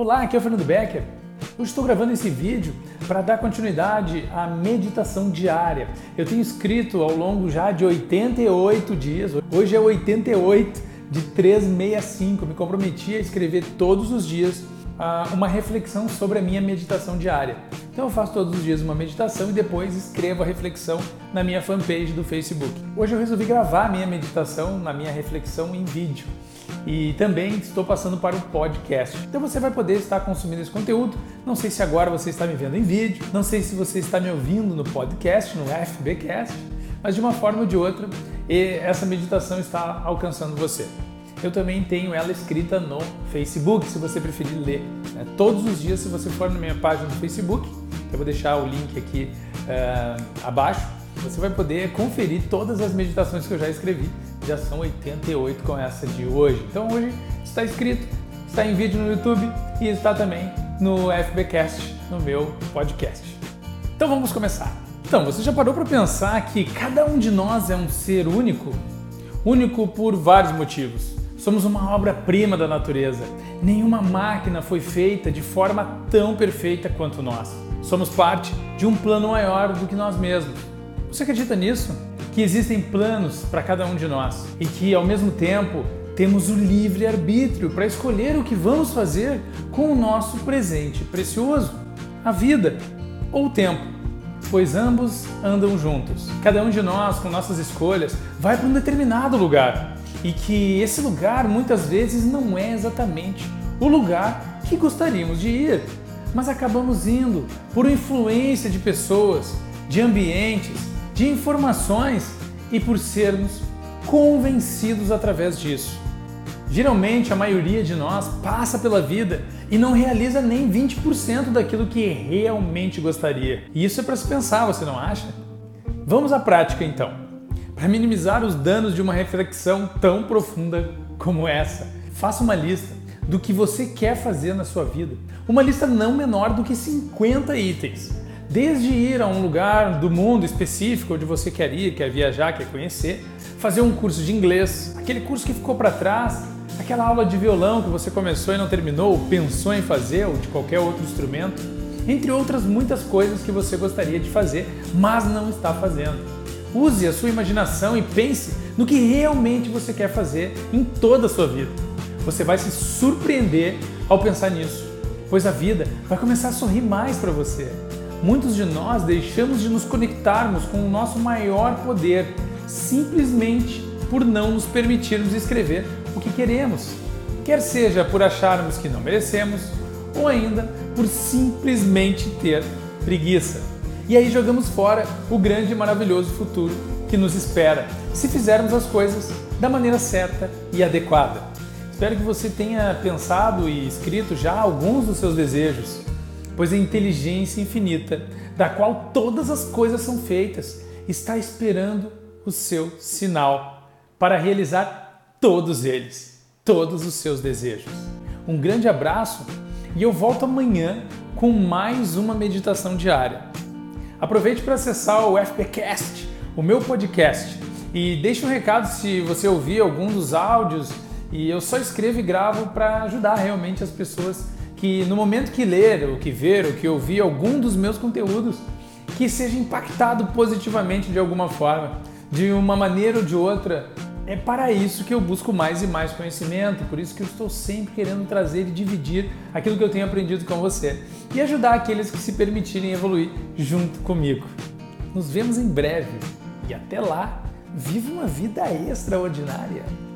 Olá, aqui é o Fernando Becker. Hoje estou gravando esse vídeo para dar continuidade à meditação diária. Eu tenho escrito ao longo já de 88 dias, hoje é 88 de 365. Me comprometi a escrever todos os dias uh, uma reflexão sobre a minha meditação diária. Então eu faço todos os dias uma meditação e depois escrevo a reflexão na minha fanpage do Facebook. Hoje eu resolvi gravar a minha meditação, na minha reflexão em vídeo e também estou passando para o podcast. Então você vai poder estar consumindo esse conteúdo. Não sei se agora você está me vendo em vídeo, não sei se você está me ouvindo no podcast, no FBcast, mas de uma forma ou de outra, essa meditação está alcançando você. Eu também tenho ela escrita no Facebook, se você preferir ler. Né? Todos os dias, se você for na minha página do Facebook, eu vou deixar o link aqui uh, abaixo, você vai poder conferir todas as meditações que eu já escrevi já são 88 com essa de hoje. Então hoje está escrito, está em vídeo no YouTube e está também no FBcast, no meu podcast. Então vamos começar. Então, você já parou para pensar que cada um de nós é um ser único? Único por vários motivos. Somos uma obra-prima da natureza. Nenhuma máquina foi feita de forma tão perfeita quanto nós. Somos parte de um plano maior do que nós mesmos. Você acredita nisso? Que existem planos para cada um de nós e que, ao mesmo tempo, temos o livre arbítrio para escolher o que vamos fazer com o nosso presente precioso, a vida ou o tempo, pois ambos andam juntos. Cada um de nós, com nossas escolhas, vai para um determinado lugar e que esse lugar muitas vezes não é exatamente o lugar que gostaríamos de ir, mas acabamos indo por influência de pessoas, de ambientes de informações e por sermos convencidos através disso. Geralmente, a maioria de nós passa pela vida e não realiza nem 20% daquilo que realmente gostaria. E isso é para se pensar, você não acha? Vamos à prática então. Para minimizar os danos de uma reflexão tão profunda como essa, faça uma lista do que você quer fazer na sua vida. Uma lista não menor do que 50 itens Desde ir a um lugar do mundo específico onde você quer ir, quer viajar, quer conhecer, fazer um curso de inglês, aquele curso que ficou para trás, aquela aula de violão que você começou e não terminou, ou pensou em fazer, ou de qualquer outro instrumento, entre outras muitas coisas que você gostaria de fazer, mas não está fazendo. Use a sua imaginação e pense no que realmente você quer fazer em toda a sua vida. Você vai se surpreender ao pensar nisso, pois a vida vai começar a sorrir mais para você Muitos de nós deixamos de nos conectarmos com o nosso maior poder simplesmente por não nos permitirmos escrever o que queremos, quer seja por acharmos que não merecemos ou ainda por simplesmente ter preguiça. E aí jogamos fora o grande e maravilhoso futuro que nos espera se fizermos as coisas da maneira certa e adequada. Espero que você tenha pensado e escrito já alguns dos seus desejos pois a inteligência infinita, da qual todas as coisas são feitas, está esperando o seu sinal para realizar todos eles, todos os seus desejos. Um grande abraço e eu volto amanhã com mais uma meditação diária. Aproveite para acessar o FPcast, o meu podcast, e deixe um recado se você ouvir algum dos áudios e eu só escrevo e gravo para ajudar realmente as pessoas que no momento que ler, ou que ver, ou que ouvir algum dos meus conteúdos, que seja impactado positivamente de alguma forma, de uma maneira ou de outra. É para isso que eu busco mais e mais conhecimento, por isso que eu estou sempre querendo trazer e dividir aquilo que eu tenho aprendido com você e ajudar aqueles que se permitirem evoluir junto comigo. Nos vemos em breve e até lá, viva uma vida extraordinária!